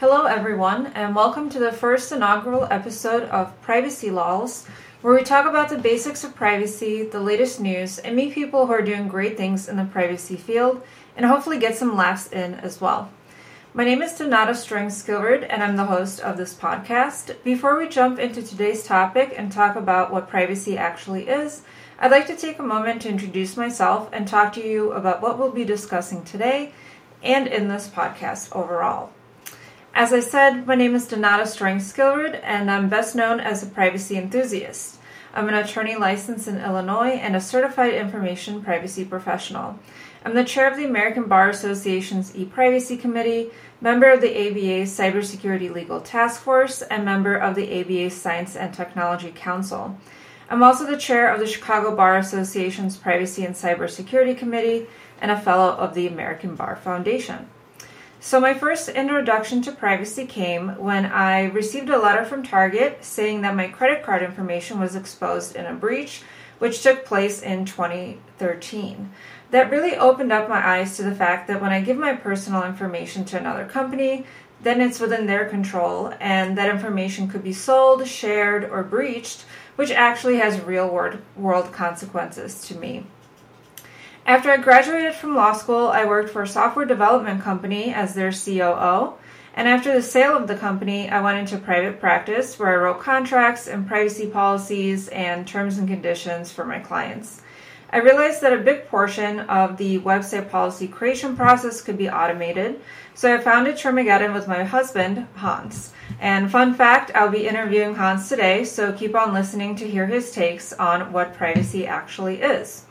Hello, everyone, and welcome to the first inaugural episode of Privacy Lawls, where we talk about the basics of privacy, the latest news, and meet people who are doing great things in the privacy field, and hopefully get some laughs in as well. My name is Donata Stroink-Skillrud, and I'm the host of this podcast. Before we jump into today's topic and talk about what privacy actually is, I'd like to take a moment to introduce myself and talk to you about what we'll be discussing today and in this podcast overall. As I said, my name is Donata Stroink-Skillrud, and I'm best known as a privacy enthusiast. I'm an attorney licensed in Illinois and a certified information privacy professional. I'm the chair of the American Bar Association's e-privacy committee, member of the ABA's Cybersecurity Legal Task Force, and member of the ABA's Science and Technology Council. I'm also the chair of the Chicago Bar Association's Privacy and Cybersecurity Committee and a fellow of the American Bar Foundation. So, my first introduction to privacy came when I received a letter from Target saying that my credit card information was exposed in a breach, which took place in 2013. That really opened up my eyes to the fact that when I give my personal information to another company, then it's within their control, and that information could be sold, shared, or breached which actually has real world consequences to me. After I graduated from law school, I worked for a software development company as their COO. And after the sale of the company, I went into private practice where I wrote contracts and privacy policies and terms and conditions for my clients. I realized that a big portion of the website policy creation process could be automated, so I founded Termageddon with my husband, Hans. And fun fact, I'll be interviewing Hans today, so keep on listening to hear his takes on what privacy actually is.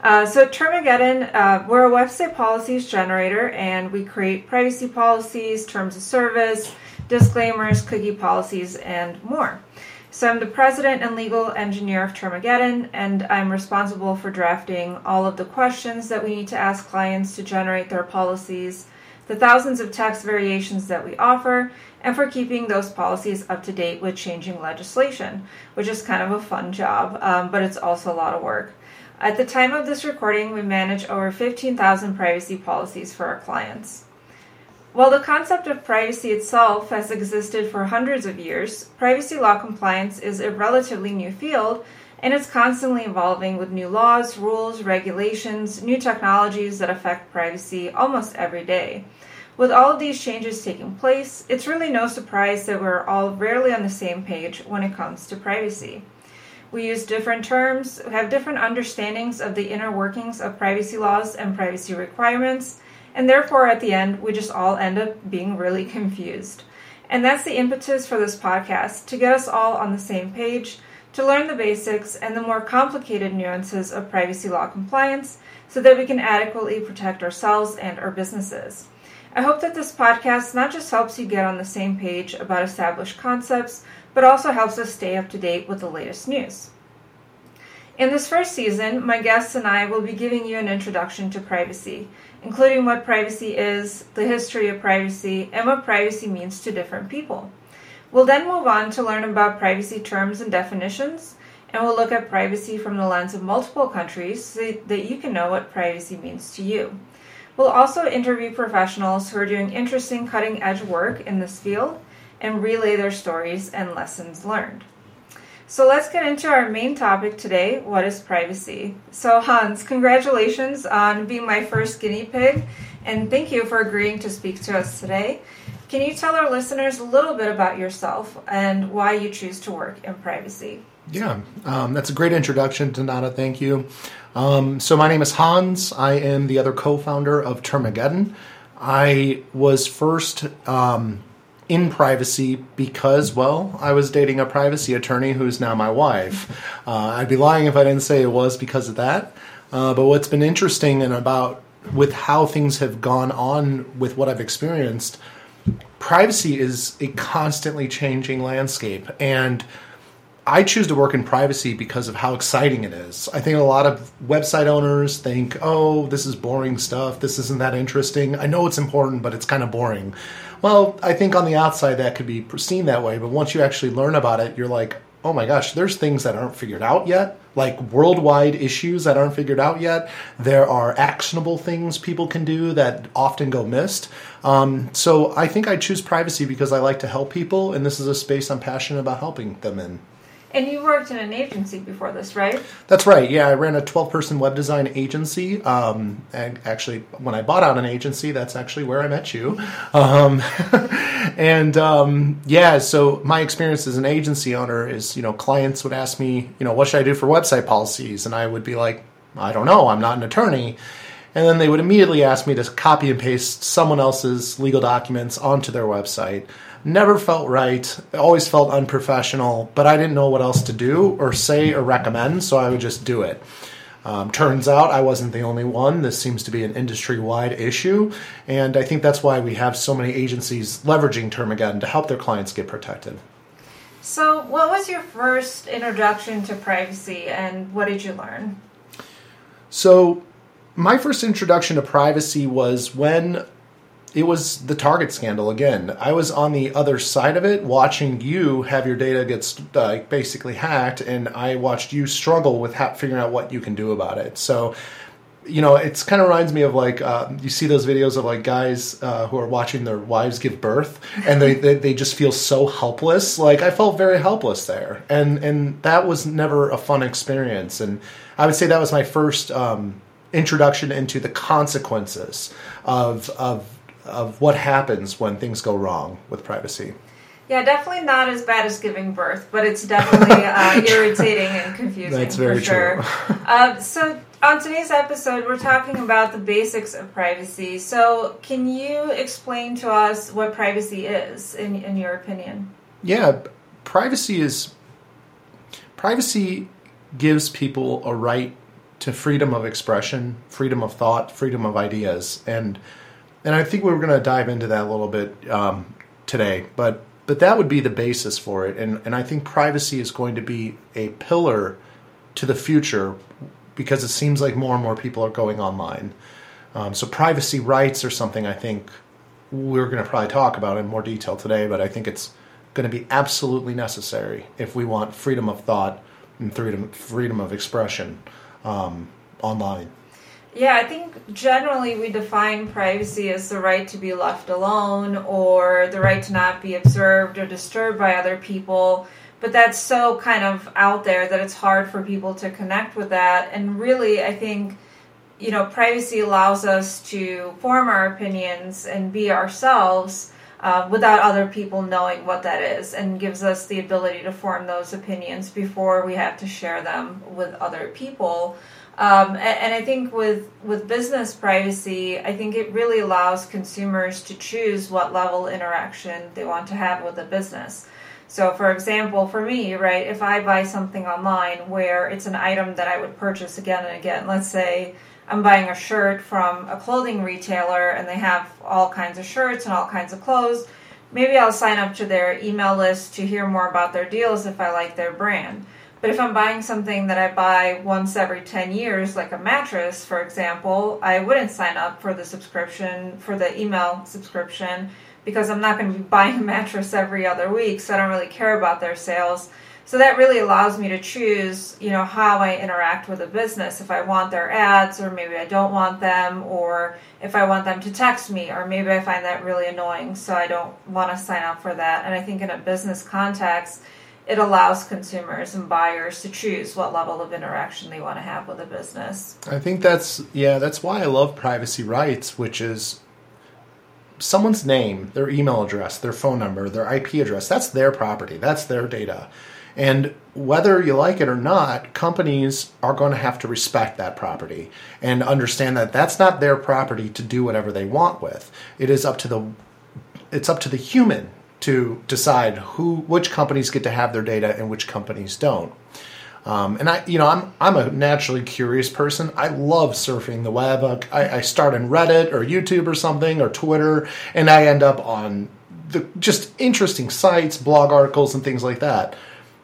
Uh, so Termageddon, uh, we're a website policies generator, and we create privacy policies, terms of service, disclaimers, cookie policies, and more. So I'm the president and legal engineer of Termageddon, and I'm responsible for drafting all of the questions that we need to ask clients to generate their policies, the thousands of text variations that we offer, and for keeping those policies up to date with changing legislation, which is kind of a fun job, um, but it's also a lot of work. At the time of this recording, we manage over 15,000 privacy policies for our clients. While the concept of privacy itself has existed for hundreds of years, privacy law compliance is a relatively new field and it's constantly evolving with new laws, rules, regulations, new technologies that affect privacy almost every day. With all of these changes taking place, it's really no surprise that we're all rarely on the same page when it comes to privacy. We use different terms, have different understandings of the inner workings of privacy laws and privacy requirements, and therefore at the end, we just all end up being really confused. And that's the impetus for this podcast to get us all on the same page, to learn the basics and the more complicated nuances of privacy law compliance so that we can adequately protect ourselves and our businesses. I hope that this podcast not just helps you get on the same page about established concepts, but also helps us stay up to date with the latest news. In this first season, my guests and I will be giving you an introduction to privacy, including what privacy is, the history of privacy, and what privacy means to different people. We'll then move on to learn about privacy terms and definitions, and we'll look at privacy from the lens of multiple countries so that you can know what privacy means to you. We'll also interview professionals who are doing interesting cutting edge work in this field and relay their stories and lessons learned. So let's get into our main topic today what is privacy? So, Hans, congratulations on being my first guinea pig, and thank you for agreeing to speak to us today. Can you tell our listeners a little bit about yourself and why you choose to work in privacy? Yeah, um, that's a great introduction, Donata. Thank you. Um, so, my name is Hans. I am the other co founder of Termageddon. I was first um, in privacy because, well, I was dating a privacy attorney who's now my wife. Uh, I'd be lying if I didn't say it was because of that. Uh, but what's been interesting and about with how things have gone on with what I've experienced, privacy is a constantly changing landscape. And I choose to work in privacy because of how exciting it is. I think a lot of website owners think, oh, this is boring stuff. This isn't that interesting. I know it's important, but it's kind of boring. Well, I think on the outside that could be seen that way, but once you actually learn about it, you're like, oh my gosh, there's things that aren't figured out yet, like worldwide issues that aren't figured out yet. There are actionable things people can do that often go missed. Um, so I think I choose privacy because I like to help people, and this is a space I'm passionate about helping them in. And you worked in an agency before this, right? That's right. Yeah, I ran a 12 person web design agency. Um, and actually, when I bought out an agency, that's actually where I met you. Um, and um, yeah, so my experience as an agency owner is, you know, clients would ask me, you know, what should I do for website policies? And I would be like, I don't know, I'm not an attorney. And then they would immediately ask me to copy and paste someone else's legal documents onto their website never felt right, always felt unprofessional, but I didn't know what else to do or say or recommend, so I would just do it. Um, turns out I wasn't the only one. This seems to be an industry wide issue, and I think that's why we have so many agencies leveraging Termageddon to help their clients get protected. So, what was your first introduction to privacy, and what did you learn? So, my first introduction to privacy was when it was the Target scandal again. I was on the other side of it, watching you have your data get uh, basically hacked, and I watched you struggle with ha- figuring out what you can do about it. So, you know, it's kind of reminds me of like uh, you see those videos of like guys uh, who are watching their wives give birth, and they, they they just feel so helpless. Like I felt very helpless there, and and that was never a fun experience. And I would say that was my first. Um, introduction into the consequences of of of what happens when things go wrong with privacy. Yeah, definitely not as bad as giving birth, but it's definitely uh, irritating and confusing. That's very for sure. true. uh, so, on today's episode, we're talking about the basics of privacy. So, can you explain to us what privacy is, in, in your opinion? Yeah, privacy is privacy gives people a right to freedom of expression, freedom of thought, freedom of ideas, and and I think we are going to dive into that a little bit um, today. But but that would be the basis for it, and and I think privacy is going to be a pillar to the future because it seems like more and more people are going online. Um, so privacy rights are something I think we're going to probably talk about in more detail today, but I think it's going to be absolutely necessary if we want freedom of thought and freedom freedom of expression um, online. Yeah, I think generally we define privacy as the right to be left alone or the right to not be observed or disturbed by other people. But that's so kind of out there that it's hard for people to connect with that. And really, I think, you know, privacy allows us to form our opinions and be ourselves uh, without other people knowing what that is and gives us the ability to form those opinions before we have to share them with other people. Um, and, and, I think with with business privacy, I think it really allows consumers to choose what level interaction they want to have with a business. So, for example, for me, right, if I buy something online where it's an item that I would purchase again and again, let's say I'm buying a shirt from a clothing retailer and they have all kinds of shirts and all kinds of clothes, maybe I'll sign up to their email list to hear more about their deals if I like their brand. But if I'm buying something that I buy once every 10 years, like a mattress, for example, I wouldn't sign up for the subscription, for the email subscription, because I'm not going to be buying a mattress every other week, so I don't really care about their sales. So that really allows me to choose, you know, how I interact with a business. If I want their ads, or maybe I don't want them, or if I want them to text me, or maybe I find that really annoying, so I don't want to sign up for that. And I think in a business context, it allows consumers and buyers to choose what level of interaction they want to have with a business. I think that's yeah, that's why I love privacy rights, which is someone's name, their email address, their phone number, their IP address, that's their property, that's their data. And whether you like it or not, companies are going to have to respect that property and understand that that's not their property to do whatever they want with. It is up to the it's up to the human to decide who which companies get to have their data and which companies don't. Um, and I, you know, I'm I'm a naturally curious person. I love surfing the web. I, I start in Reddit or YouTube or something or Twitter, and I end up on the just interesting sites, blog articles, and things like that.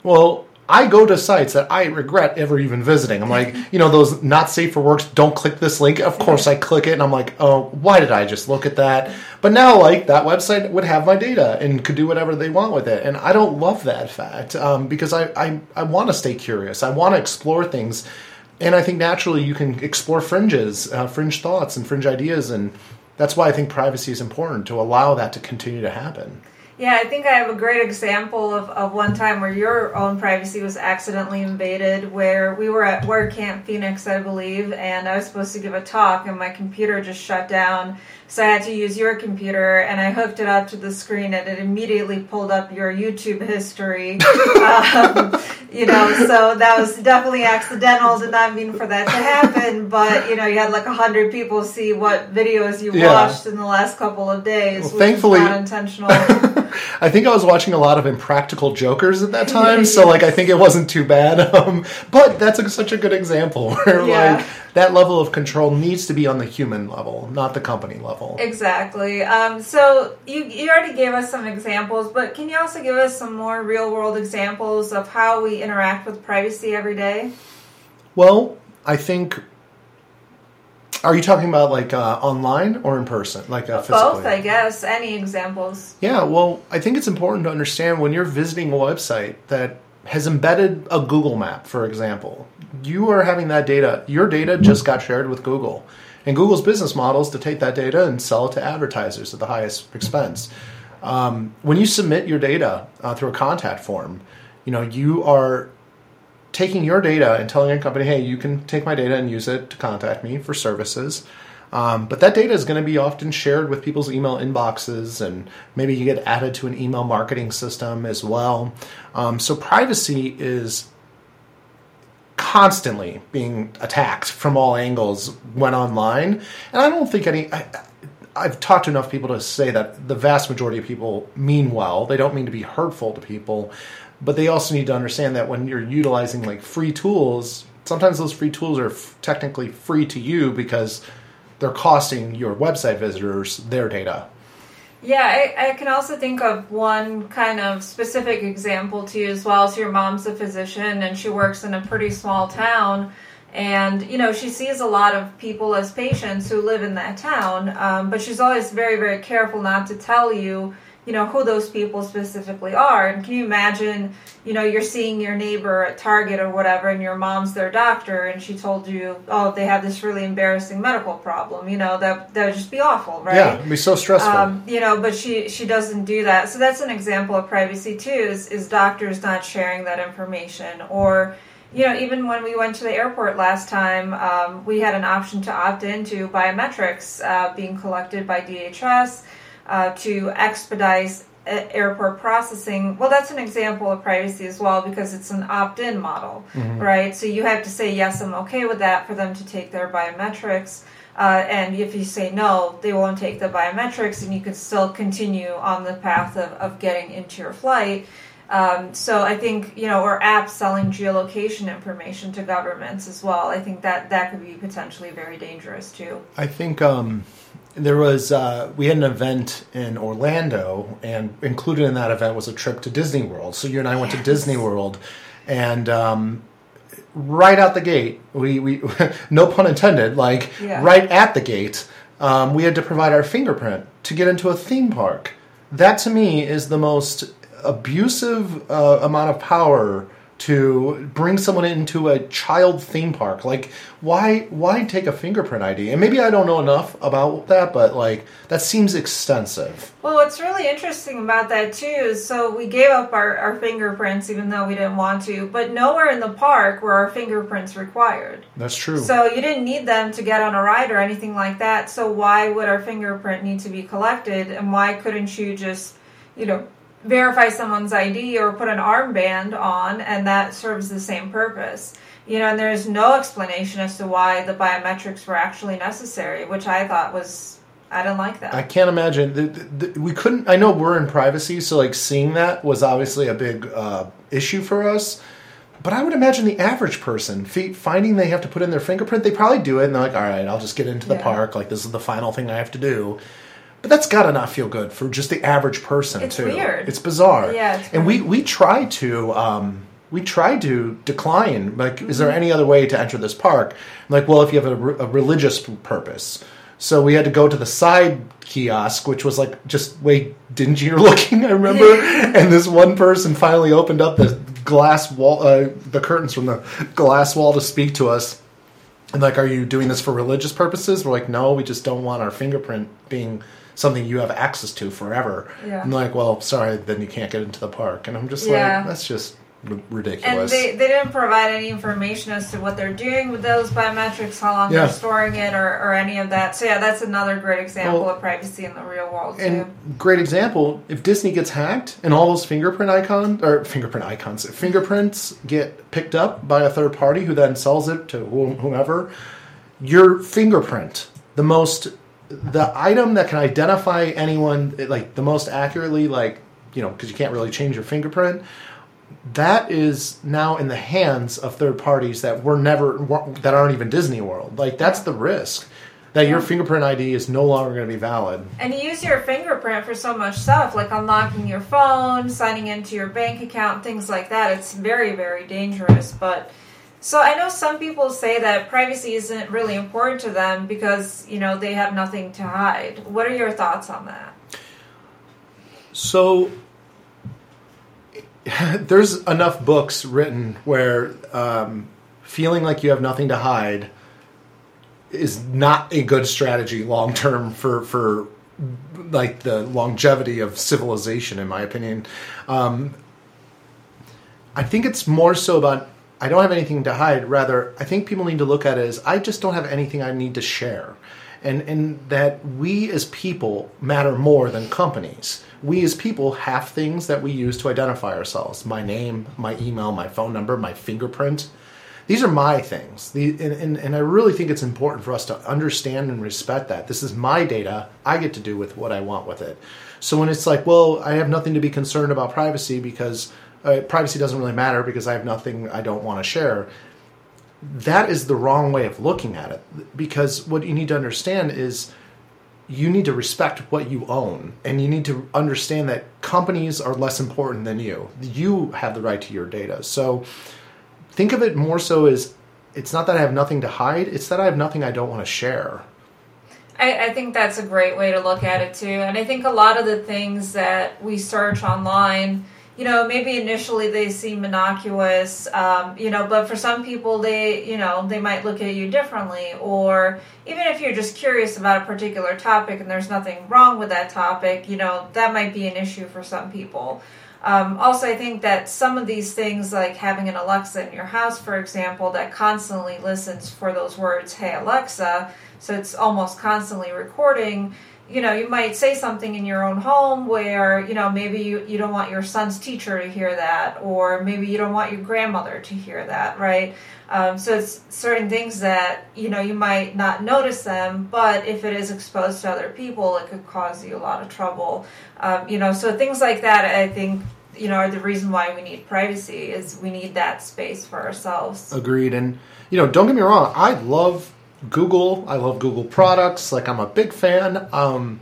Well, I go to sites that I regret ever even visiting. I'm like, you know, those not safe for works, don't click this link. Of course I click it and I'm like, oh, why did I just look at that? But now, like, that website would have my data and could do whatever they want with it. And I don't love that fact um, because I, I, I want to stay curious. I want to explore things. And I think naturally you can explore fringes, uh, fringe thoughts, and fringe ideas. And that's why I think privacy is important to allow that to continue to happen. Yeah, I think I have a great example of, of one time where your own privacy was accidentally invaded, where we were at WordCamp Phoenix, I believe, and I was supposed to give a talk, and my computer just shut down. So I had to use your computer, and I hooked it up to the screen, and it immediately pulled up your YouTube history. um, you know, so that was definitely accidental. Did not mean for that to happen, but you know, you had like a hundred people see what videos you Yeah. watched in the last couple of days. Well, which thankfully- not intentional. I think I was watching a lot of Impractical Jokers at that time, so like I think it wasn't too bad. Um, but that's a, such a good example where Yeah. like that level of control needs to be on the human level, not the company level. Exactly. Um, so you you already gave us some examples, but can you also give us some more real world examples of how we interact with privacy every day? Well, I think. Are you talking about like uh, online or in person, like uh, physically? Both, I guess. Any examples? Yeah, well, I think it's important to understand when you're visiting a website that has embedded a Google map, for example. You are having that data, your data just got shared with Google. And Google's business model is to take that data and sell it to advertisers at the highest expense. Um, when you submit your data uh, through a contact form, you know, you are taking your data and telling a company, hey, you can take my data and use it to contact me for services. Um, but that data is going to be often shared with people's email inboxes, and maybe you get added to an email marketing system as well. Um, so privacy is constantly being attacked from all angles when online, and I don't think any. I, I've talked to enough people to say that the vast majority of people mean well. They don't mean to be hurtful to people, but they also need to understand that when you're utilizing like free tools, sometimes those free tools are f- technically free to you because they're costing your website visitors their data. Yeah, I, I can also think of one kind of specific example to you as well. So your mom's a physician and she works in a pretty small town. And, you know, she sees a lot of people as patients who live in that town, um, but she's always very, very careful not to tell you, you know, who those people specifically are. And can you imagine, you know, you're seeing your neighbor at Target or whatever, and your mom's their doctor, and she told you, oh, they have this really embarrassing medical problem, you know, that, that would just be awful, right? Yeah, it'd be so stressful. Um, you know, but she she doesn't do that. So that's an example of privacy too. Is is doctors not sharing that information, or you know, even when we went to the airport last time, um, we had an option to opt into biometrics uh, being collected by DHS uh, to expedite airport processing. Well, that's an example of privacy as well because it's an opt-in model, right? So you have to say yes, I'm okay with that for them to take their biometrics. Uh, and if you say no, they won't take the biometrics, and you can still continue on the path of, of getting into your flight. Um, so I think you know, or apps selling geolocation information to governments as well. I think that that could be potentially very dangerous too. I think um, there was uh, we had an event in Orlando, and included in that event was a trip to Disney World. So you and I went to Disney World, and um, right out the gate, we, we no pun intended, like Yeah. right at the gate, um, we had to provide our fingerprint to get into a theme park. That to me is the most abusive uh, amount of power to bring someone into a child theme park. Like, why why take a fingerprint ID? And maybe I don't know enough about that, but like that seems extensive. Well, what's really interesting about that too is so we gave up our, our fingerprints even though we didn't want to, but nowhere in the park were our fingerprints required. That's true. So you didn't need them to get on a ride or anything like that. So why would our fingerprint need to be collected? And why couldn't you just, you know, verify someone's ID or put an armband on and that serves the same purpose? You know, and there's no explanation as to why the biometrics were actually necessary, which I thought was I didn't like that. I can't imagine. The, the, the- we couldn't. I know we're in privacy, so like seeing that was obviously a big uh, issue for us. But I would imagine the average person finding they have to put in their fingerprint, they probably do it, and they're like, "All right, I'll just get into the Yeah. park. Like this is the final thing I have to do." But that's got to not feel good for just the average person It's too. weird. It's bizarre. Yeah, it's and we we try to. Um, we tried to decline. Like, is there any other way to enter this park? I'm like, well, if you have a, re- a religious purpose. So we had to go to the side kiosk, which was like just way dingier looking. I remember, and this one person finally opened up the glass wall, uh, the curtains from the glass wall to speak to us. And like, are you doing this for religious purposes? We're like, no, we just don't want our fingerprint being something you have access to forever. Yeah. I'm like, well, sorry, then you can't get into the park. And I'm just Yeah. like, that's just r- And ridiculous. they, they didn't provide any information as to what they're doing with those biometrics, how long Yeah. they're storing it, or, or any of that. So, yeah, that's another great example Well, of privacy in the real world, too. and great example, if Disney gets hacked and all those fingerprint icons or fingerprint icons, fingerprints get picked up by a third party who then sells it to whomever, your fingerprint, the most the item that can identify anyone like the most accurately like, you know, because you can't really change your fingerprint, that is now in the hands of third parties that were never that aren't even Disney World. Like that's the risk that your fingerprint ID is no longer going to be valid. And you use your fingerprint for so much stuff, like unlocking your phone, signing into your bank account, things like that. It's very, very dangerous. But so I know some people say that privacy isn't really important to them because, you know, they have nothing to hide. What are your thoughts on that? So there's enough books written where um, feeling like you have nothing to hide is not a good strategy long term for for like the longevity of civilization, in my opinion. Um, I think it's more so about I don't have anything to hide. Rather, I think people need to look at it as I just don't have anything I need to share. And, and that we as people matter more than companies. We as people have things that we use to identify ourselves my name, my email, my phone number, my fingerprint. These are my things. The, and, and, and I really think it's important for us to understand and respect that. This is my data. I get to do with what I want with it. So when it's like, well, I have nothing to be concerned about privacy because uh, privacy doesn't really matter because I have nothing I don't want to share. That is the wrong way of looking at it. Because what you need to understand is you need to respect what you own and you need to understand that companies are less important than you. You have the right to your data. So think of it more so as it's not that I have nothing to hide, it's that I have nothing I don't want to share. I, I think that's a great way to look at it too. And I think a lot of the things that we search online, you know, maybe initially they seem innocuous, um, you know, but for some people they, you know, they might look at you differently. Or even if you're just curious about a particular topic and there's nothing wrong with that topic, you know, that might be an issue for some people. Um, also, I think that some of these things, like having an Alexa in your house, for example, that constantly listens for those words, hey, Alexa, so it's almost constantly recording. You know, you might say something in your own home where, you know, maybe you, you don't want your son's teacher to hear that, or maybe you don't want your grandmother to hear that, right? Um, so it's certain things that, you know, you might not notice them, but if it is exposed to other people, it could cause you a lot of trouble. Um, you know, so things like that, I think, you know, are the reason why we need privacy is we need that space for ourselves. Agreed. And, you know, don't get me wrong, I love Google. I love Google products. Like, I'm a big fan. Um,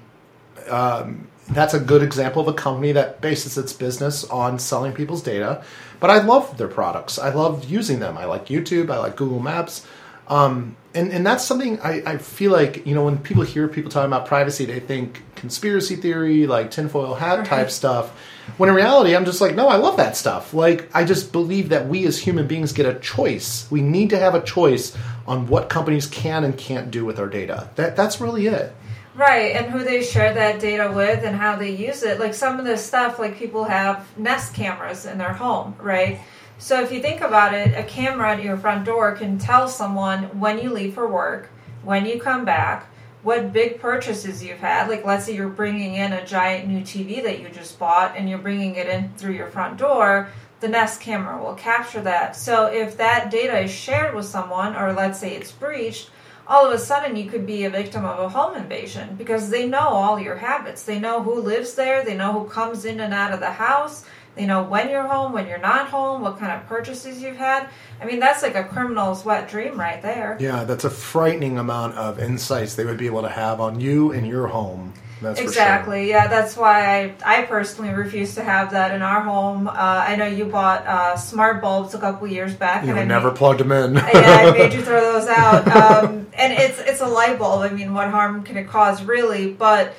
um, that's a good example of a company that bases its business on selling people's data. But I love their products. I love using them. I like YouTube. I like Google Maps. Um, and, and that's something I, I feel like, you know, when people hear people talking about privacy, they think conspiracy theory, like tinfoil hat type stuff. When in reality, I'm just like, no, I love that stuff. Like, I just believe that we as human beings get a choice. We need to have a choice on what companies can and can't do with our data. That, that's really it. Right, and who they share that data with and how they use it. Like some of the stuff, like people have Nest cameras in their home, right? So if you think about it, a camera at your front door can tell someone when you leave for work, when you come back, what big purchases you've had. Like let's say you're bringing in a giant new TV that you just bought and you're bringing it in through your front door, the Nest camera will capture that. So if that data is shared with someone, or let's say it's breached, all of a sudden you could be a victim of a home invasion because they know all your habits. They know who lives there, they know who comes in and out of the house, they know when you're home, when you're not home, what kind of purchases you've had. I mean, that's like a criminal's wet dream right there. Yeah, that's a frightening amount of insights they would be able to have on you and your home. That's for sure. exactly. Yeah, that's why I, I personally refuse to have that in our home. Uh, I know you bought uh, smart bulbs a couple years back, You and I never made, plugged them in. yeah, I made you throw those out. Um, and it's it's a light bulb. I mean, what harm can it cause, really? But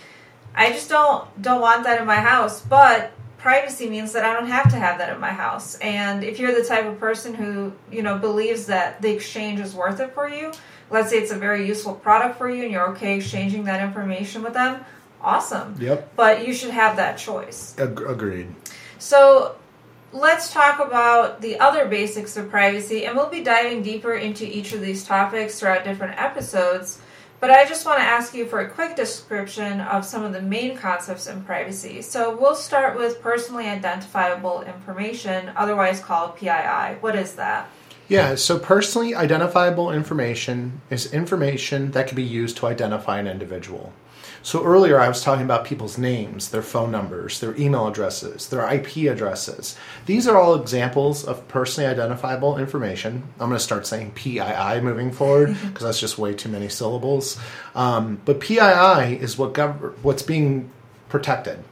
I just don't don't want that in my house. But privacy means that I don't have to have that in my house. And if you're the type of person who you know believes that the exchange is worth it for you, let's say it's a very useful product for you, and you're okay exchanging that information with them, awesome. Yep. But you should have that choice. Ag- agreed. So let's talk about the other basics of privacy, and we'll be diving deeper into each of these topics throughout different episodes. But I just want to ask you for a quick description of some of the main concepts in privacy. So we'll start with personally identifiable information, otherwise called PII. What is that? Yeah, so personally identifiable information is information that can be used to identify an individual. So earlier I was talking about people's names, their phone numbers, their email addresses, their IP addresses. These are all examples of personally identifiable information. I'm going to start saying PII moving forward because that's just way too many syllables. Um, but PII is what gov- what's being protected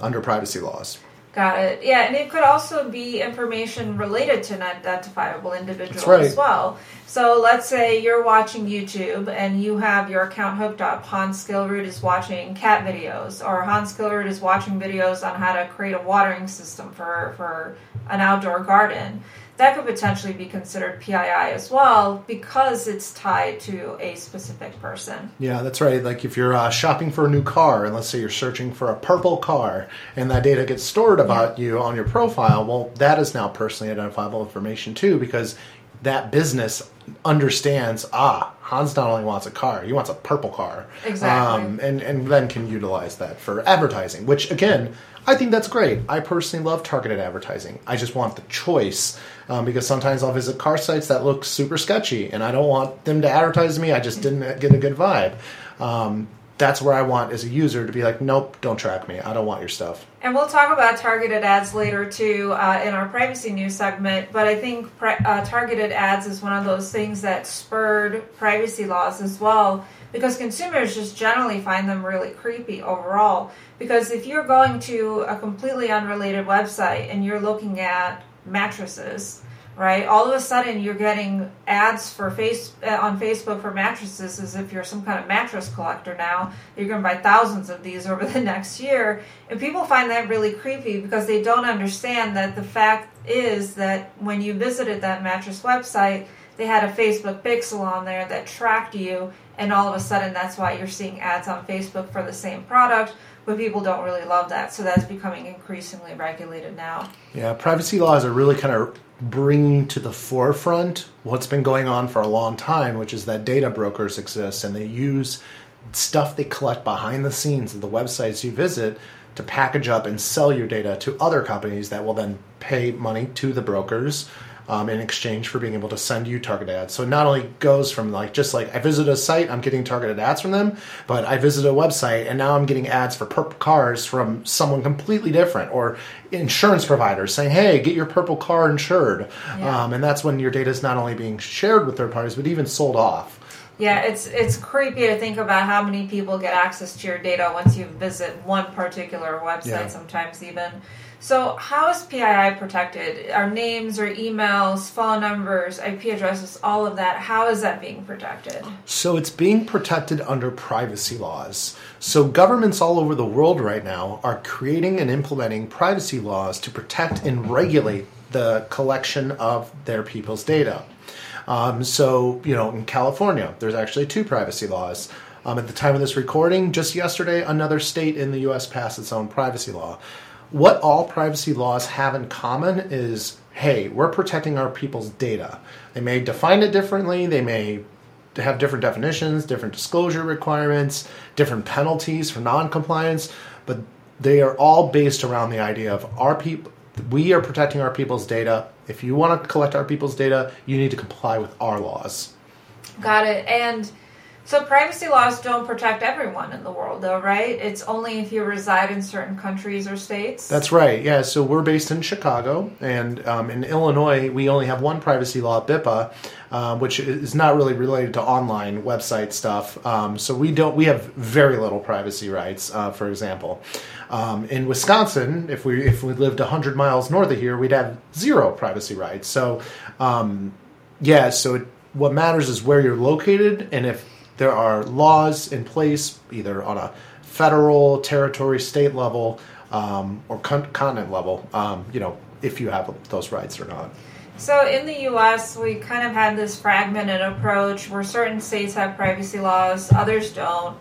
under privacy laws. Got it. Yeah, and it could also be information related to an identifiable individual right. as well. So let's say you're watching YouTube and you have your account hooked up. Hans Skillrud is watching cat videos, or Hans Skillrud is watching videos on how to create a watering system for, for an outdoor garden. That could potentially be considered PII as well because it's tied to a specific person. Yeah, that's right. Like if you're uh, shopping for a new car, and let's say you're searching for a purple car, and that data gets stored about you on your profile, well, that is now personally identifiable information too, because that business understands ah Hans not only wants a car, he wants a purple car, Exactly. um, and and then can utilize that for advertising. Which again, I think that's great. I personally love targeted advertising. I just want the choice um, because sometimes I'll visit car sites that look super sketchy, and I don't want them to advertise to me. I just didn't get a good vibe. Um, that's where I want as a user to be like, nope, don't track me. I don't want your stuff. And we'll talk about targeted ads later too uh, in our privacy news segment. But I think pri- uh, targeted ads is one of those things that spurred privacy laws as well because consumers just generally find them really creepy overall. Because if you're going to a completely unrelated website and you're looking at mattresses, right? All of a sudden, you're getting ads for face uh, on Facebook for mattresses as if you're some kind of mattress collector. Now you're going to buy thousands of these over the next year, and people find that really creepy because they don't understand that the fact is that when you visited that mattress website, they had a Facebook pixel on there that tracked you, and all of a sudden, that's why you're seeing ads on Facebook for the same product. But people don't really love that, so that's becoming increasingly regulated now. Yeah, privacy laws are really kind of bringing to the forefront what's been going on for a long time, which is that data brokers exist and they use stuff they collect behind the scenes of the websites you visit to package up and sell your data to other companies that will then pay money to the brokers um, in exchange for being able to send you targeted ads. So it not only goes from like just like I visit a site, I'm getting targeted ads from them, but I visit a website and now I'm getting ads for purple cars from someone completely different or insurance providers saying, "Hey, get your purple car insured." Yeah. Um, and that's when your data is not only being shared with third parties, but even sold off. Yeah, it's it's creepy to think about how many people get access to your data once you visit one particular website. Yeah. Sometimes even. So, how is PII protected? Our names, our emails, phone numbers, IP addresses, all of that. How is that being protected? So it's being protected under privacy laws. So governments all over the world right now are creating and implementing privacy laws to protect and regulate the collection of their people's data. Um, so, you know, in California, there's actually two privacy laws. Um, at the time of this recording, just yesterday, another state in the US passed its own privacy law. What all privacy laws have in common is hey, we're protecting our people's data. They may define it differently, they may have different definitions, different disclosure requirements, different penalties for non-compliance, but they are all based around the idea of our people we are protecting our people's data. If you want to collect our people's data, you need to comply with our laws. Got it. And So privacy laws don't protect everyone in the world, though, right? It's only if you reside in certain countries or states. That's right. Yeah. So we're based in Chicago, and um, in Illinois, we only have one privacy law, BIPA, uh, which is not really related to online website stuff. Um, so we don't. We have very little privacy rights. Uh, for example, um, in Wisconsin, if we if we lived hundred miles north of here, we'd have zero privacy rights. So, um, yeah. So it, what matters is where you're located, and if there are laws in place, either on a federal, territory, state level, um, or con- continent level. Um, you know, if you have those rights or not. So in the U.S., we kind of had this fragmented approach where certain states have privacy laws, others don't.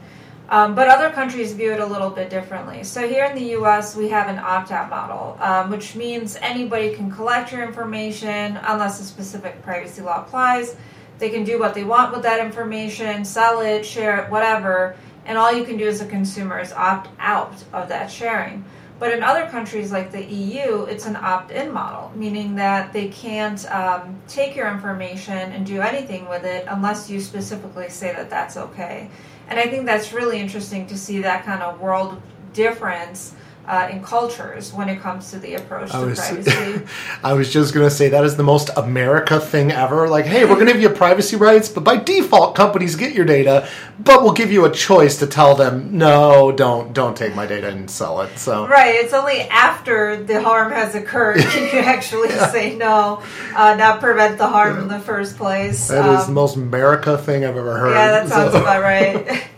Um, but other countries view it a little bit differently. So here in the U.S., we have an opt-out model, um, which means anybody can collect your information unless a specific privacy law applies. They can do what they want with that information, sell it, share it, whatever, and all you can do as a consumer is opt out of that sharing. But in other countries like the EU, it's an opt in model, meaning that they can't um, take your information and do anything with it unless you specifically say that that's okay. And I think that's really interesting to see that kind of world difference uh, in cultures when it comes to the approach I to was, privacy. I was just going to say that is the most America thing ever. Like, hey, we're going to give you privacy rights, but by default, companies get your data, but we'll give you a choice to tell them, no, don't, don't take my data and sell it. So Right, it's only after the harm has occurred can you actually say no, uh, not prevent the harm in the first place. that is the Um, most America thing I've ever heard. yeah, that sounds So- about right.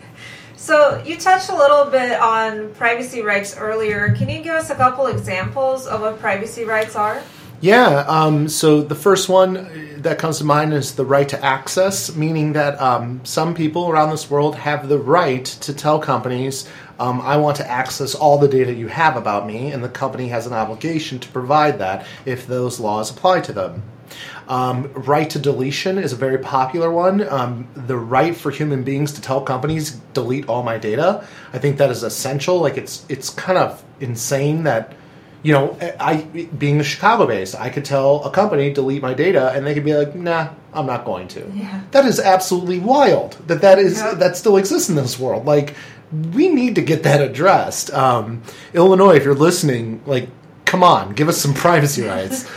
So you touched a little bit on privacy rights earlier. Can you give us a couple examples of what privacy rights are? Yeah. Um, so the first one that comes to mind is the right to access, meaning that um, some people around this world have the right to tell companies, um, I want to access all the data you have about me, and the company has an obligation to provide that if those laws apply to them. Um, right to deletion is a very popular one. Um, the right for human beings to tell companies delete all my data. I think that is essential. Like it's it's kind of insane that you know I being a Chicago based, I could tell a company delete my data, and they could be like, Nah, I'm not going to. Yeah. That is absolutely wild. That that is Yeah. that still exists in this world. Like we need to get that addressed. Um, Illinois, if you're listening, like come on, give us some privacy rights.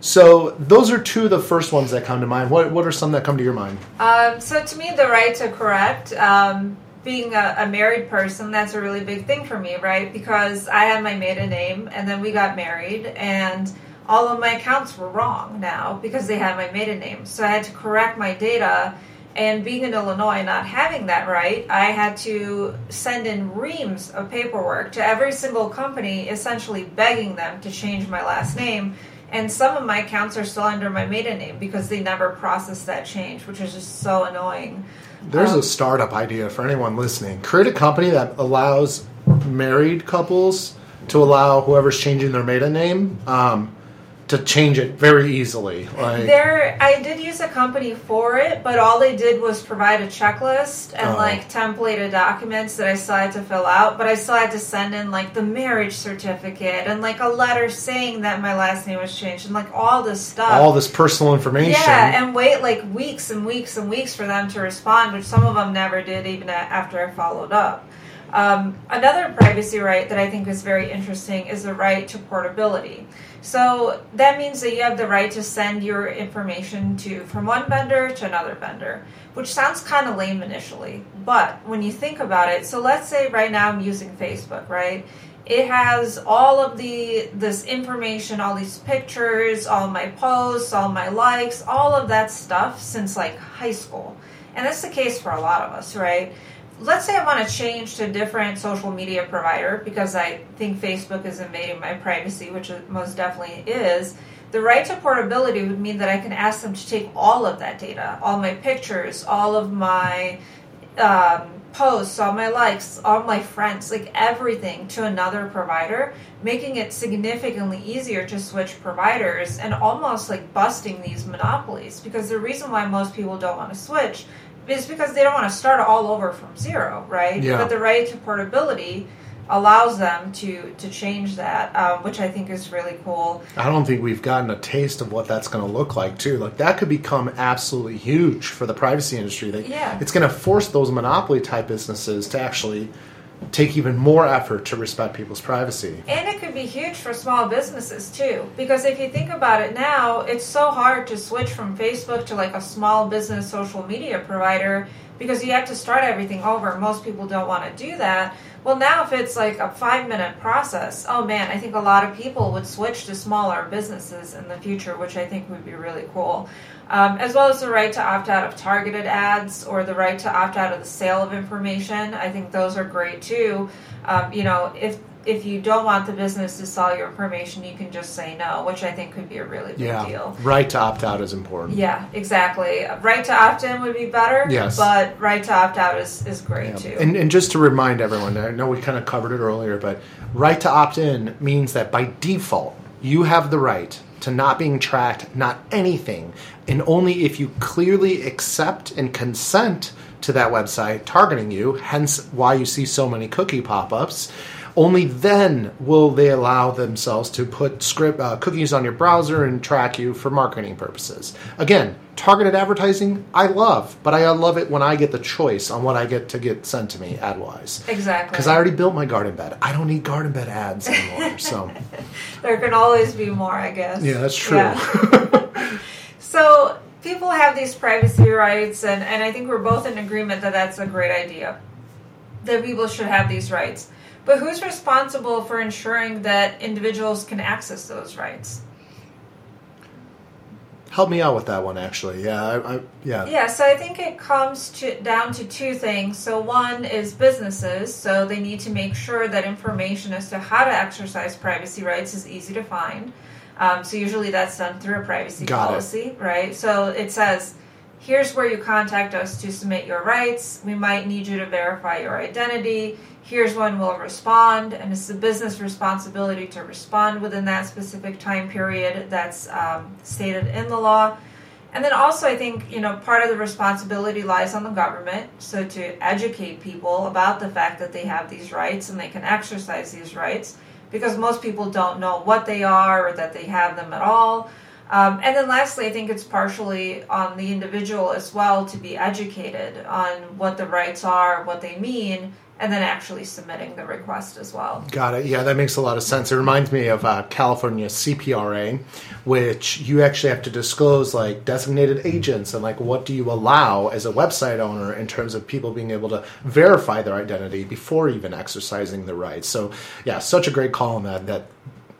So those are two of the first ones that come to mind. What what are some that come to your mind? Um, so to me, the right to correct, um, being a, a married person, that's a really big thing for me, right? Because I had my maiden name, and then we got married, and all of my accounts were wrong now because they had my maiden name. So I had to correct my data. And being in Illinois, not having that right, I had to send in reams of paperwork to every single company, essentially begging them to change my last name. And some of my accounts are still under my maiden name because they never processed that change, which is just so annoying. There's Um, a startup idea for anyone listening. Create a company that allows married couples to allow whoever's changing their maiden name um, to change it very easily. Like There, I did use a company for it, but all they did was provide a checklist and Oh. like templated documents that I still had to fill out. But I still had to send in like the marriage certificate and like a letter saying that my last name was changed and like all this stuff. all this personal information. Yeah, and wait like weeks and weeks and weeks for them to respond, which some of them never did, even after I followed up. Um, another privacy right that I think is very interesting is the right to portability. So that means that you have the right to send your information to from one vendor to another vendor, which sounds kind of lame initially, but when you think about it, so let's say right now I'm using Facebook, right? it has all of the this information all these pictures all my posts all my likes all of that stuff since like high school and that's the case for a lot of us right let's say i want to change to a different social media provider because i think facebook is invading my privacy which it most definitely is the right to portability would mean that i can ask them to take all of that data all my pictures all of my um, posts, all my likes, all my friends, like everything to another provider, making it significantly easier to switch providers and almost like busting these monopolies. Because the reason why most people don't want to switch is because they don't want to start all over from zero, right? Yeah. But the right to portability allows them to to change that, um, which I think is really cool. I don't think we've gotten a taste of what that's going to look like too. Like that could become absolutely huge for the privacy industry. That Yeah. it's going to force those monopoly type businesses to actually take even more effort to respect people's privacy. And it could be huge for small businesses too, because if you think about it now, it's so hard to switch from Facebook to like a small business social media provider because you have to start everything over. Most people don't want to do that. Well, now if it's like a five minute process, oh man, I think a lot of people would switch to smaller businesses in the future, which I think would be really cool. Um, as well as the right to opt out of targeted ads or the right to opt out of the sale of information. I think those are great too. Um, you know, if if you don't want the business to sell your information, you can just say no, which I think could be a really big Yeah, deal. right to opt out is important. Yeah, exactly. Right to opt in would be better. Yes. But right to opt out is, is great Yeah. too. And, and just to remind everyone, I know we kind of covered it earlier, but right to opt in means that by default, you have the right to not being tracked, not anything, and only if you clearly accept and consent to that website targeting you, hence why you see so many cookie pop ups. Only then will they allow themselves to put script uh, cookies on your browser and track you for marketing purposes. Again, targeted advertising I love, but I love it when I get the choice on what I get to get sent to me ad wise. exactly. Because I already built my garden bed. I don't need garden bed ads anymore. So there can always be more, I guess. yeah, that's true. Yeah. So people have these privacy rights, and, and I think we're both in agreement that that's a great idea. That people should have these rights. But who's responsible for ensuring that individuals can access those rights? Help me out with that one, actually. Yeah, I, I, yeah. Yeah, so I think it comes to, down to two things. So, one is businesses, so they need to make sure that information as to how to exercise privacy rights is easy to find. Um, so, usually that's done through a privacy Got it. policy, right? So, it says, here's where you contact us to submit your rights. We might need you to verify your identity. Here's when we'll respond, and it's the business responsibility to respond within that specific time period that's um, stated in the law. And then also, I think, you know, part of the responsibility lies on the government. So to educate people about the fact that they have these rights and they can exercise these rights because most people don't know what they are or that they have them at all. Um, and then lastly, I think it's partially on the individual as well to be educated on what the rights are, what they mean, and then actually submitting the request as well. Got it. Yeah, that makes a lot of sense. It reminds me of uh, California CPRA, which you actually have to disclose like designated agents and like what do you allow as a website owner in terms of people being able to verify their identity before even exercising the rights. So yeah, such a great call on that. That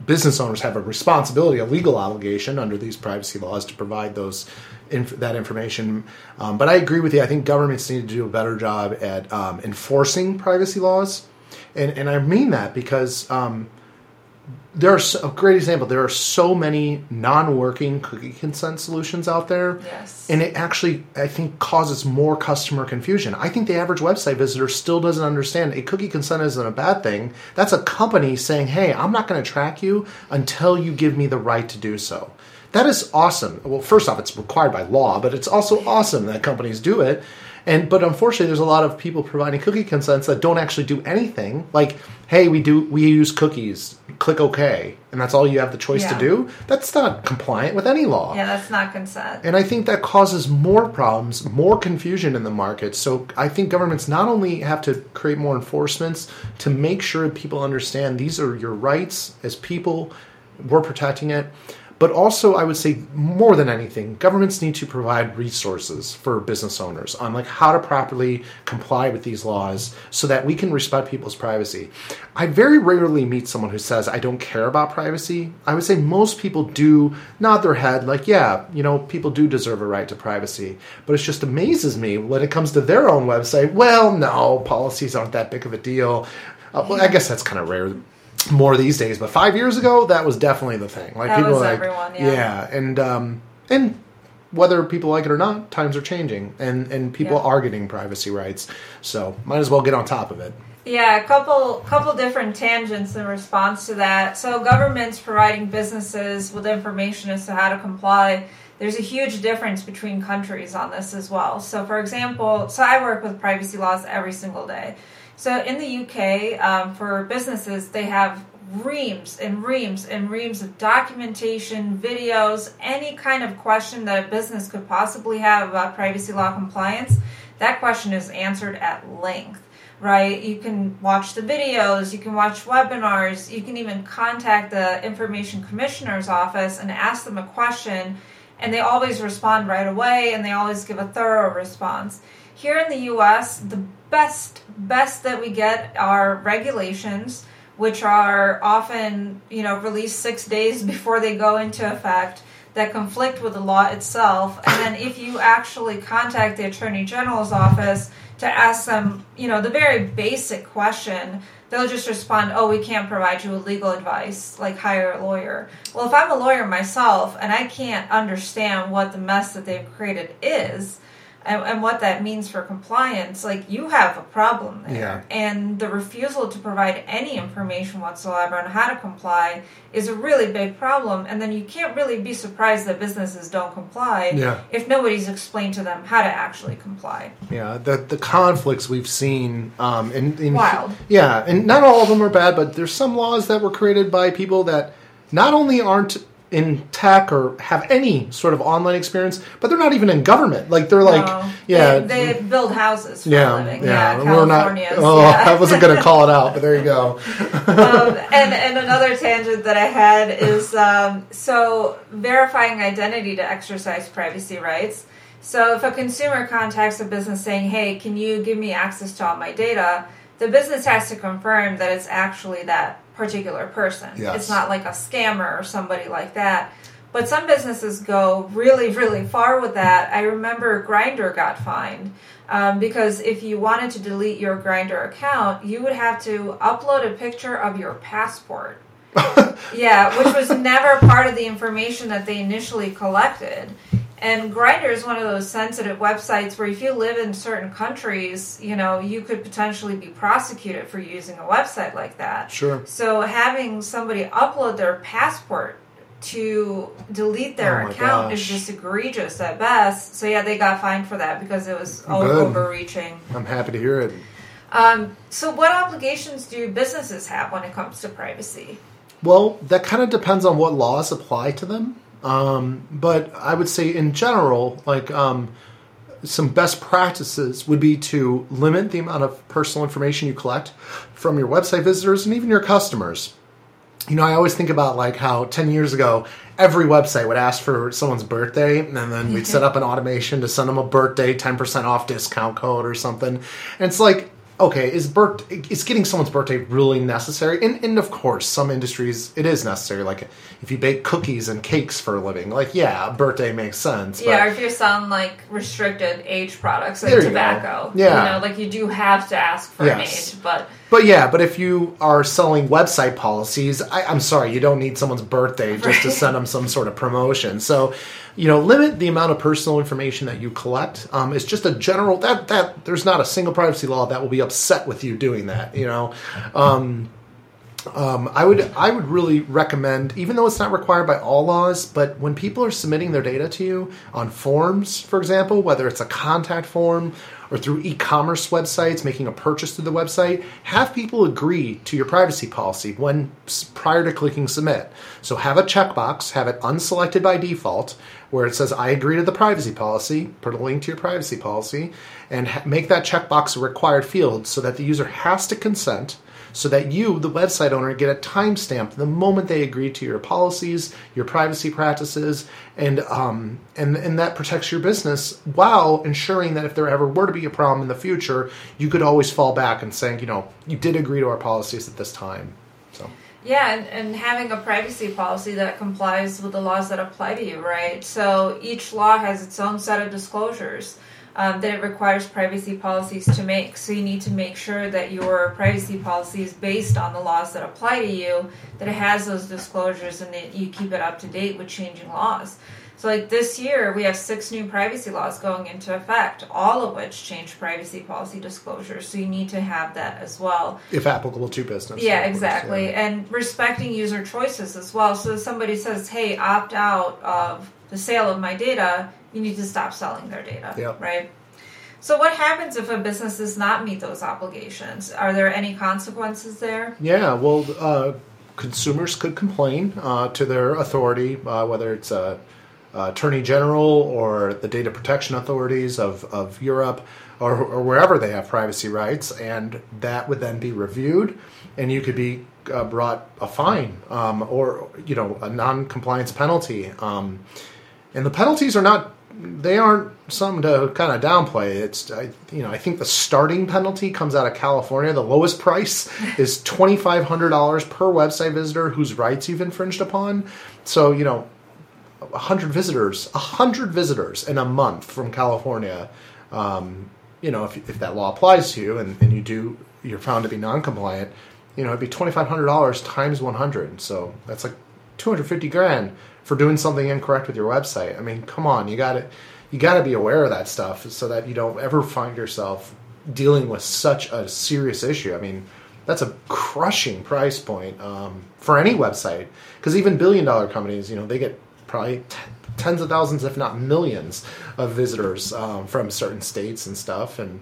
business owners have a responsibility, a legal obligation under these privacy laws to provide those inf- that information. Um, but I agree with you. I think governments need to do a better job at um, enforcing privacy laws, and and I mean that because. Um, there are a great example. There are so many non-working cookie consent solutions out there, Yes. and it actually, I think, causes more customer confusion. I think the average website visitor still doesn't understand a cookie consent isn't a bad thing. That's a company saying, "Hey, I'm not going to track you until you give me the right to do so." That is awesome. Well, first off, it's required by law, but it's also awesome that companies do it. And but unfortunately, there's a lot of people providing cookie consents that don't actually do anything. Like, hey, we do we use cookies. Click OK, and that's all you have the choice to do. That's not compliant with any law. yeah, that's not consent. And I think that causes more problems, more confusion in the market. So I think governments not only have to create more enforcements to make sure people understand these are your rights as people, we're protecting it, but also I would say more than anything, governments need to provide resources for business owners on like how to properly comply with these laws so that we can respect people's privacy. I very rarely meet someone who says I don't care about privacy. I would say most people do nod their head like, yeah, you know, people do deserve a right to privacy. But it just amazes me when it comes to their own website. Well, no, policies aren't that big of a deal. Uh, well, I guess that's kind of rare more these days, but five years ago, that was definitely the thing. Like That people like, everyone, yeah. and um, and whether people like it or not, times are changing, and and people Yeah. are getting privacy rights. So might as well get on top of it. Yeah, a couple couple different tangents in response to that. So governments providing businesses with information as to how to comply. There's a huge difference between countries on this as well. So for example, so I work with privacy laws every single day. So in the UK, um, for businesses, they have reams and reams and reams of documentation, videos, any kind of question that a business could possibly have about privacy law compliance. That question is answered at length right? You can watch the videos, you can watch webinars, you can even contact the Information Commissioner's office and ask them a question, and they always respond right away and they always give a thorough response. Here in the US, the best best that we get are regulations which are often, you know, released 6 days before they go into effect that conflict with the law itself. And then if you actually contact the Attorney General's office, to ask them, you know, the very basic question, they'll just respond, "Oh, we can't provide you with legal advice. Like hire a lawyer." Well, if I'm a lawyer myself and I can't understand what the mess that they've created is, and, and, what that means for compliance, like you have a problem there. Yeah. And the refusal to provide any information whatsoever on how to comply is a really big problem. And then you can't really be surprised that businesses don't comply yeah. if nobody's explained to them how to actually comply. Yeah, the the conflicts we've seen um, in, in wild. Yeah, and not all of them are bad, but there's some laws that were created by people that not only aren't in tech or have any sort of online experience, but they're not even in government. Like they're like, no. yeah, they, they, build houses. yeah, living. yeah. yeah we're not. Oh, yeah. I wasn't going to call it out, but there you go. um, and and another tangent that I had is um, so verifying identity to exercise privacy rights. So if a consumer contacts a business saying, "Hey, can you give me access to all my data?" the business has to confirm that it's actually that particular person. Yes. It's not like a scammer or somebody like that. But some businesses go really, really far with that. I remember Grindr got fined um, because if you wanted to delete your Grindr account, you would have to upload a picture of your passport. yeah, which was never part of the information that they initially collected. And Grindr is one of those sensitive websites where if you live in certain countries, you know, you could potentially be prosecuted for using a website like that. Sure. So having somebody upload their passport to delete their oh account gosh. is just egregious at best. So yeah, they got fined for that because it was overreaching. I'm happy to hear it. Um, so what obligations do businesses have when it comes to privacy? Well, that kind of depends on what laws apply to them. Um, but I would say in general, like um, some best practices would be to limit the amount of personal information you collect from your website visitors and even your customers. You know, I always think about like how 10 years ago, every website would ask for someone's birthday, and then we'd set up an automation to send them a birthday 10% off discount code or something. And it's like, okay, is birth is getting someone's birthday really necessary? And, and of course, some industries it is necessary. Like if you bake cookies and cakes for a living, like yeah, birthday makes sense. Yeah, or if you're selling like restricted age products like tobacco, yeah, you know, like you do have to ask for yes. an age, but but yeah, but if you are selling website policies, I, am sorry, you don't need someone's birthday just right. to send them some sort of promotion. So you know, limit the amount of personal information that you collect. Um, it's just a general that that there's not a single privacy law that will be upset with you doing that. You know, um, um, I would I would really recommend, even though it's not required by all laws, but when people are submitting their data to you on forms, for example, whether it's a contact form or through e-commerce websites, making a purchase through the website, have people agree to your privacy policy when prior to clicking submit. So have a checkbox, have it unselected by default, where it says I agree to the privacy policy. Put a link to your privacy policy, and ha- make that checkbox a required field so that the user has to consent so that you, the website owner, get a timestamp the moment they agree to your policies, your privacy practices, and um, and and that protects your business while ensuring that if there ever were to be a problem in the future, you could always fall back and saying, you know, you did agree to our policies at this time. So. Yeah, and, and having a privacy policy that complies with the laws that apply to you, right? So each law has its own set of disclosures um, that it requires privacy policies to make. So you need to make sure that your privacy policy is based on the laws that apply to you, that it has those disclosures, and that you keep it up to date with changing laws. So, like this year, we have six new privacy laws going into effect, all of which change privacy policy disclosures. So, you need to have that as well. If applicable to business. Yeah, exactly. Yeah. And respecting user choices as well. So, if somebody says, hey, opt out of the sale of my data, you need to stop selling their data, yep. right? So, what happens if a business does not meet those obligations? Are there any consequences there? Yeah, well, uh, consumers could complain uh, to their authority, uh, whether it's a, a, attorney general or the data protection authorities of, of Europe or, or, wherever they have privacy rights, and that would then be reviewed, and you could be uh, brought a fine um, or you know a non-compliance penalty. Um, and the penalties are not they aren't something to kind of downplay. It's I, you know I think the starting penalty comes out of California. The lowest price is twenty five hundred dollars per website visitor whose rights you've infringed upon. So you know, hundred visitors, hundred visitors in a month from California. Um, you know, if, if that law applies to you and, and you do you're found to be non-compliant, you know, it'd be twenty five hundred dollars times one hundred. So that's like two hundred fifty grand for doing something incorrect with your website. I mean, come on, you got to you got to be aware of that stuff so that you don't ever find yourself dealing with such a serious issue. I mean, that's a crushing price point um, for any website because even billion dollar companies, you know, they get probably t- tens of thousands, if not millions, of visitors um, from certain states and stuff, and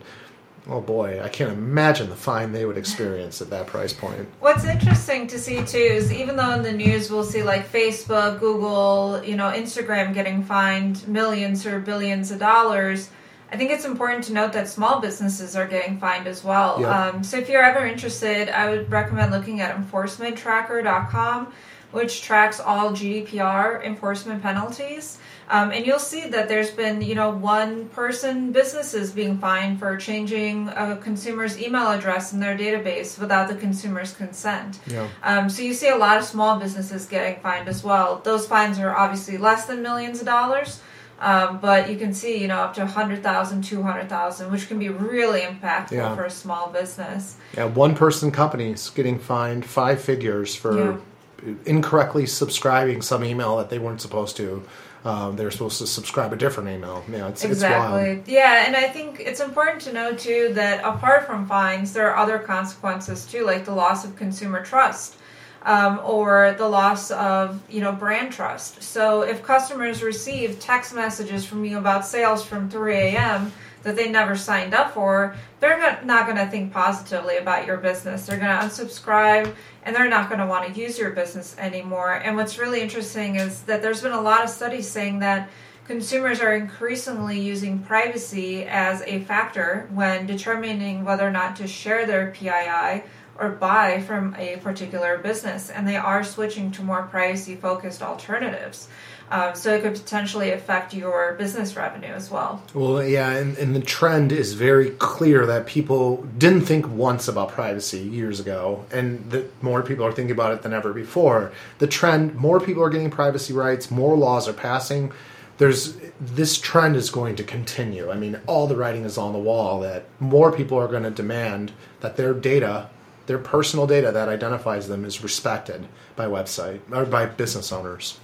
Oh boy, I can't imagine the fine they would experience at that price point. What's interesting to see too is even though in the news we'll see like Facebook, Google, you know, Instagram getting fined millions or billions of dollars, I think it's important to note that small businesses are getting fined as well. Yep. Um, so if you're ever interested, I would recommend looking at enforcementtracker.com, which tracks all GDPR enforcement penalties. Um, and you'll see that there's been, you know, one person businesses being fined for changing a consumer's email address in their database without the consumer's consent. Yeah. Um, so you see a lot of small businesses getting fined as well. Those fines are obviously less than millions of dollars. Um, but you can see, you know, up to 100,000, 200,000, which can be really impactful yeah. for a small business. Yeah, one person companies getting fined five figures for yeah. incorrectly subscribing some email that they weren't supposed to um, they're supposed to subscribe a different email. Yeah, it's, exactly. It's yeah, and I think it's important to know too that apart from fines, there are other consequences too, like the loss of consumer trust. Um, or the loss of you know brand trust. So if customers receive text messages from you about sales from 3 a.m., that they never signed up for, they're not, going to think positively about your business. They're going to unsubscribe and they're not going to want to use your business anymore. And what's really interesting is that there's been a lot of studies saying that consumers are increasingly using privacy as a factor when determining whether or not to share their PII or buy from a particular business. And they are switching to more privacy focused alternatives. Um, so it could potentially affect your business revenue as well. Well, yeah, and, and the trend is very clear that people didn't think once about privacy years ago, and that more people are thinking about it than ever before. The trend, more people are getting privacy rights, more laws are passing. There's this trend is going to continue. I mean, all the writing is on the wall that more people are going to demand that their data their personal data that identifies them is respected by website or by business owners.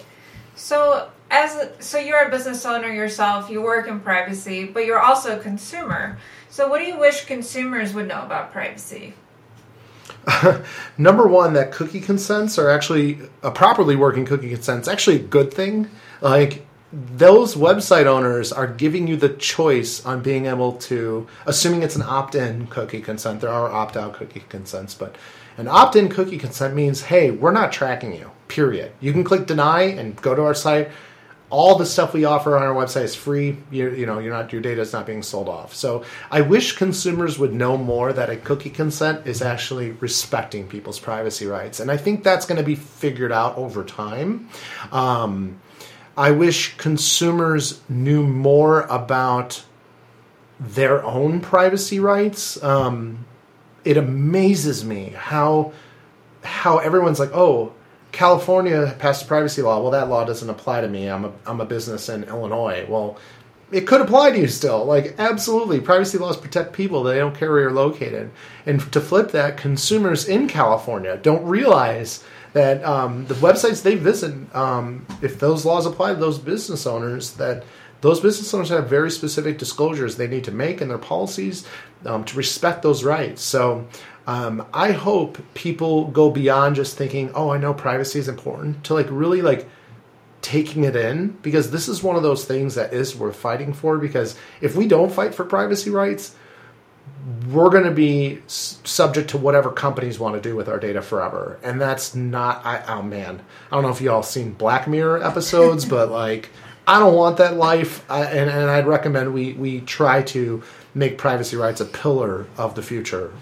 So as so you're a business owner yourself, you work in privacy, but you're also a consumer. So what do you wish consumers would know about privacy? Number one, that cookie consents are actually a properly working cookie consents actually a good thing. Like those website owners are giving you the choice on being able to, assuming it's an opt-in cookie consent. There are opt-out cookie consents, but an opt-in cookie consent means, hey, we're not tracking you. Period. You can click deny and go to our site. All the stuff we offer on our website is free. You, you know, you're not your data is not being sold off. So I wish consumers would know more that a cookie consent is actually respecting people's privacy rights, and I think that's going to be figured out over time. Um, I wish consumers knew more about their own privacy rights. Um, it amazes me how how everyone's like, oh, California passed a privacy law. Well, that law doesn't apply to me. I'm a I'm a business in Illinois. Well, it could apply to you still. Like absolutely, privacy laws protect people. They don't care where you're located. And to flip that, consumers in California don't realize that um, the websites they visit, um, if those laws apply to those business owners, that those business owners have very specific disclosures they need to make in their policies um, to respect those rights. So um, I hope people go beyond just thinking, "Oh, I know privacy is important," to like really like taking it in because this is one of those things that is worth fighting for because if we don't fight for privacy rights we're going to be subject to whatever companies want to do with our data forever. And that's not I, oh man. I don't know if y'all seen black mirror episodes but like i don't want that life. I, and, and i'd recommend we, we try to make privacy rights a pillar of the future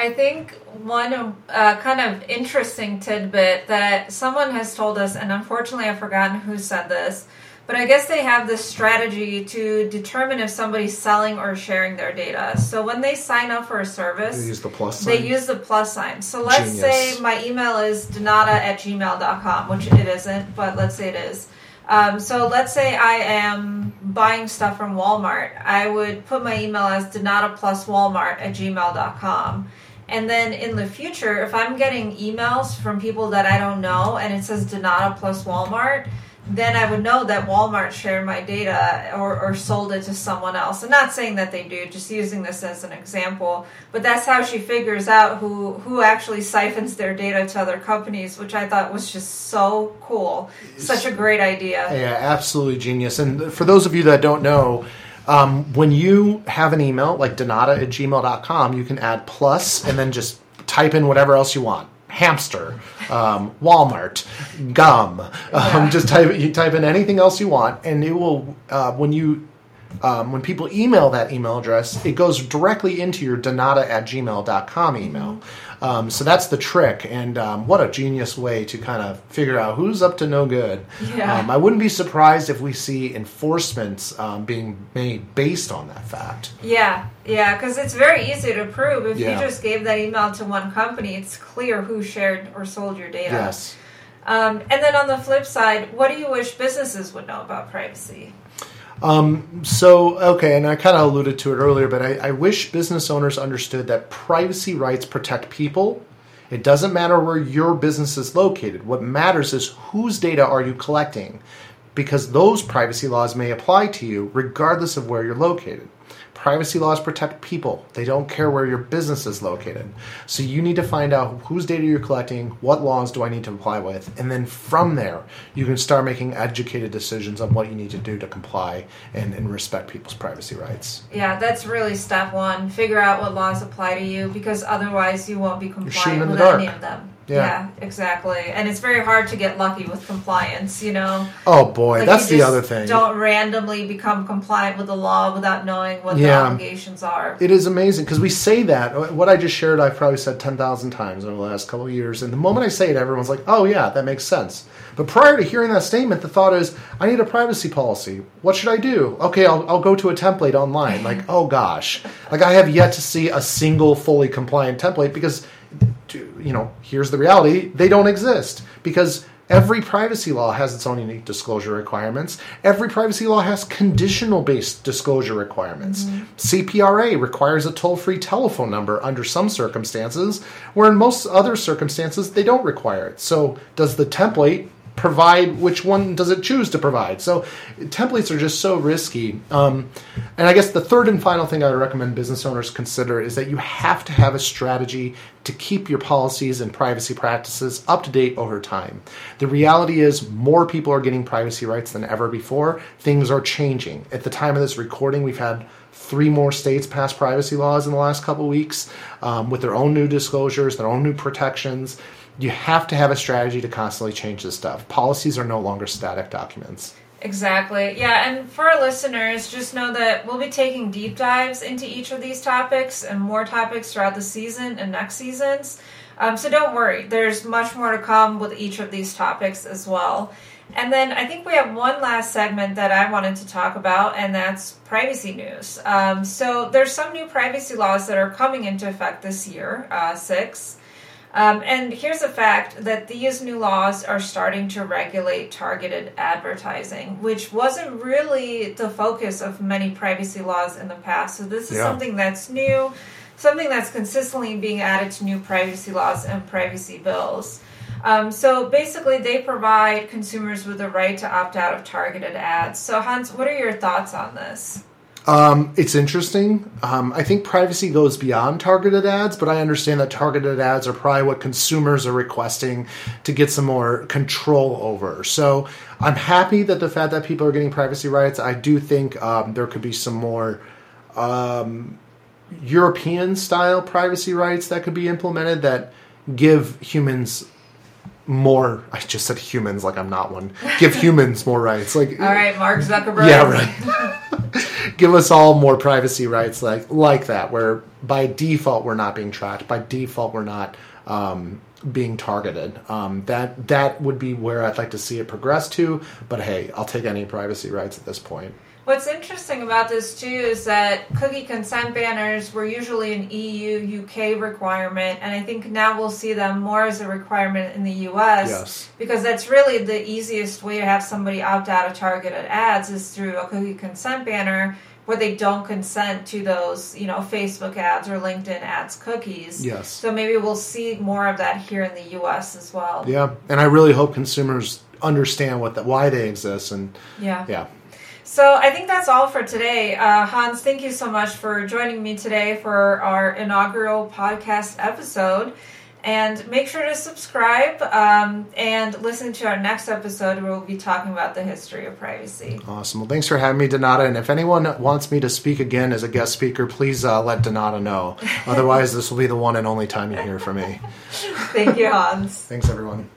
I think one uh, kind of interesting tidbit that someone has told us, and unfortunately I've forgotten who said this, but I guess they have this strategy to determine if somebody's selling or sharing their data. So when they sign up for a service, they use the plus sign they use the plus sign. So let's Genius. say my email is donata at gmail.com, which it isn't, but let's say it is. Um, so let's say I am buying stuff from Walmart. I would put my email as donata plus walmart at gmail.com. And then in the future, if I'm getting emails from people that I don't know and it says Donata plus Walmart, then I would know that Walmart shared my data or, or sold it to someone else. I'm not saying that they do, just using this as an example. But that's how she figures out who, who actually siphons their data to other companies, which I thought was just so cool. Such a great idea. Yeah, absolutely genius. And for those of you that don't know, um, when you have an email like donata at gmail.com, you can add plus and then just type in whatever else you want. Hamster, um, Walmart, gum. Um, just type you type in anything else you want, and it will. Uh, when you um, when people email that email address, it goes directly into your donata at gmail.com email. Um, so that's the trick, and um, what a genius way to kind of figure out who's up to no good. Yeah. Um, I wouldn't be surprised if we see enforcements um, being made based on that fact. Yeah, yeah, because it's very easy to prove. If Yeah. you just gave that email to one company, it's clear who shared or sold your data. Yes. Um, and then on the flip side, what do you wish businesses would know about privacy? Um, so, okay, and I kind of alluded to it earlier, but I, I wish business owners understood that privacy rights protect people. It doesn't matter where your business is located. What matters is whose data are you collecting, because those privacy laws may apply to you regardless of where you're located. Privacy laws protect people. They don't care where your business is located. So you need to find out whose data you're collecting, what laws do I need to comply with, and then from there, you can start making educated decisions on what you need to do to comply and, and respect people's privacy rights. Yeah, that's really step one. Figure out what laws apply to you because otherwise you won't be compliant with any of them. Yeah. exactly. And it's very hard to get lucky with compliance, you know? Oh boy, Like, that's the other thing. Don't randomly become compliant with the law without knowing what the obligations are. It is amazing because we say that. Uh, what I just shared, I've probably said 10,000 times over the last couple of years. And the moment I say it, everyone's like, oh, yeah, that makes sense. But prior to hearing that statement, the thought is, I need a privacy policy. What should I do? Okay, I'll, I'll go to a template online. Like, oh gosh. Like, I have yet to see a single fully compliant template because, you know, here's the reality they don't exist. Because Every privacy law has its own unique disclosure requirements. Every privacy law has conditional based disclosure requirements. Mm-hmm. CPRA requires a toll free telephone number under some circumstances, where in most other circumstances they don't require it. So, does the template provide which one does it choose to provide? So templates are just so risky. Um, and i guess the third and final thing i would recommend business owners consider is that you have to have a strategy to keep your policies and privacy practices up to date over time. The reality is more people are getting privacy rights than ever before. Things are changing. At the time of this recording we've had three more states pass privacy laws in the last couple weeks um, with their own new disclosures their own new protections you have to have a strategy to constantly change this stuff. Policies are no longer static documents. Exactly. Yeah, and for our listeners, just know that we'll be taking deep dives into each of these topics and more topics throughout the season and next seasons. Um, so don't worry, there's much more to come with each of these topics as well. And then I think we have one last segment that I wanted to talk about, and that's privacy news. Um, so there's some new privacy laws that are coming into effect this year, uh, six. Um, and here's the fact that these new laws are starting to regulate targeted advertising, which wasn't really the focus of many privacy laws in the past. So this is Yeah. something that's new, something that's consistently being added to new privacy laws and privacy bills. Um, so basically, they provide consumers with the right to opt out of targeted ads. So Hans, what are your thoughts on this? Um, it's interesting. Um, I think privacy goes beyond targeted ads, but I understand that targeted ads are probably what consumers are requesting to get some more control over. So I'm happy that the fact that people are getting privacy rights. I do think um, there could be some more um, European style privacy rights that could be implemented that give humans more I just said humans like I'm not one. Give humans more rights. Like All right, Mark Zuckerberg. Yeah, right. Give us all more privacy rights like like that where by default we're not being tracked. By default we're not um, being targeted. Um, that that would be where I'd like to see it progress to, but hey, I'll take any privacy rights at this point. What's interesting about this too is that cookie consent banners were usually an EU UK requirement, and I think now we'll see them more as a requirement in the US Yes. because that's really the easiest way to have somebody opt out of targeted ads is through a cookie consent banner where they don't consent to those, you know, Facebook ads or LinkedIn ads cookies. Yes. So maybe we'll see more of that here in the US as well. Yeah, and I really hope consumers understand what that why they exist and Yeah. yeah. So I think that's all for today. Uh, Hans, thank you so much for joining me today for our inaugural podcast episode. And make sure to subscribe um, and listen to our next episode where we'll be talking about the history of privacy. Awesome. Well, thanks for having me, Donata. And if anyone wants me to speak again as a guest speaker, please uh, let Donata know. Otherwise, this will be the one and only time you hear from me. Thank you, Hans. Thanks, everyone.